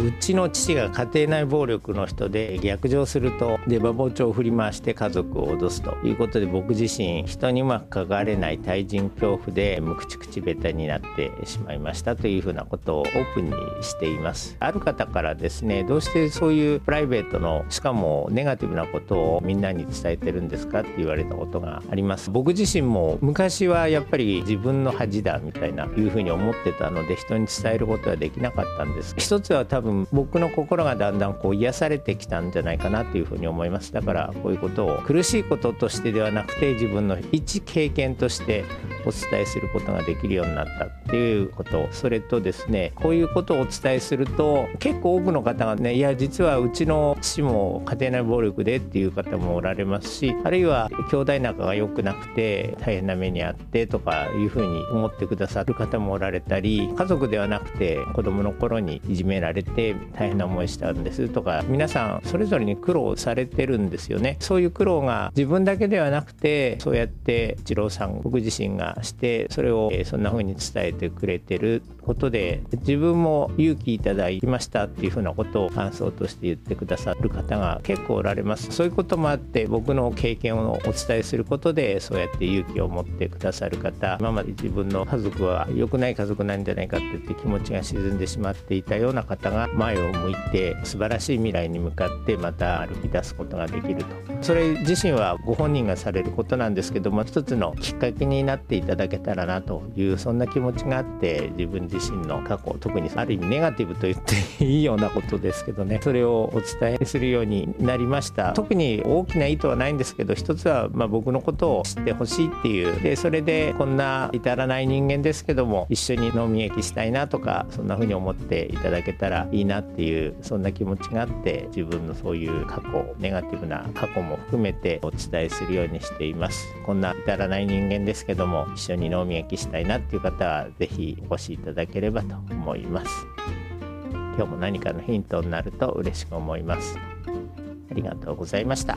うちの父が家庭内暴力の人で逆上すると出刃包丁を振り回して家族を脅すということで僕自身人にうまく関われない対人恐怖で無口口下手になってしまいましたというふうなことをオープンにしています。ある方からですねどうしてそういうプライベートのしかもネガティブなことをみんなに伝えてるんですかって言われたことがあります。僕自身も昔はやっぱり自分の恥だみたいないうふうに思ってたので人に伝えることはできなかったんです。一つは多分分僕の心がだんだんこう癒されてきたんじゃないかなというふうに思います。だからこういうことを苦しいこととしてではなくて自分の一経験としてお伝えすることができるようになったっていうこと。それとですねこういうことをお伝えすると結構多くの方がねいや実はうちの父も家庭内暴力でっていう方もおられますしあるいは兄弟仲が良くなくて大変な目にあってとかいうふうに思ってくださる方もおられたり家族ではなくて子供の頃にいじめられて大変な思いしたんですとか皆さんそれぞれに苦労されてるんですよね。そういう苦労が自分だけではなくてそうやって一郎さん僕自身がしてそれをそんな風に伝えてくれてることで自分も勇気いただきましたっていうふうなことを感想として言ってくださる方が結構おられます。そういうこともあって僕の経験をお伝えすることでそうやって勇気を持ってくださる方今まで自分の家族は良くない家族なんじゃないかって言って気持ちが沈んでしまっていたような方が前を向いて素晴らしい未来に向かってまた歩き出すことができると。それ自身はご本人がされることなんですけども一つのきっかけになっていただけたらなというそんな気持ちがあって自分自身の過去特にある意味ネガティブと言っていいようなことですけどね。それをお伝えするようになりました。特に大きな意図はないんですけど一つはま僕のことを知ってほしいっていう。でそれでこんな至らない人間ですけども一緒に飲み益したいなとかそんな風に思っていただけたらいいなっていうそんな気持ちがあって自分のそういう過去ネガティブな過去も含めてお伝えするようにしています。こんな至らない人間ですけども一緒に脳磨きしたいなっていう方は是非お越しいただければと思います。今日も何かのヒントになると嬉しく思います。ありがとうございました。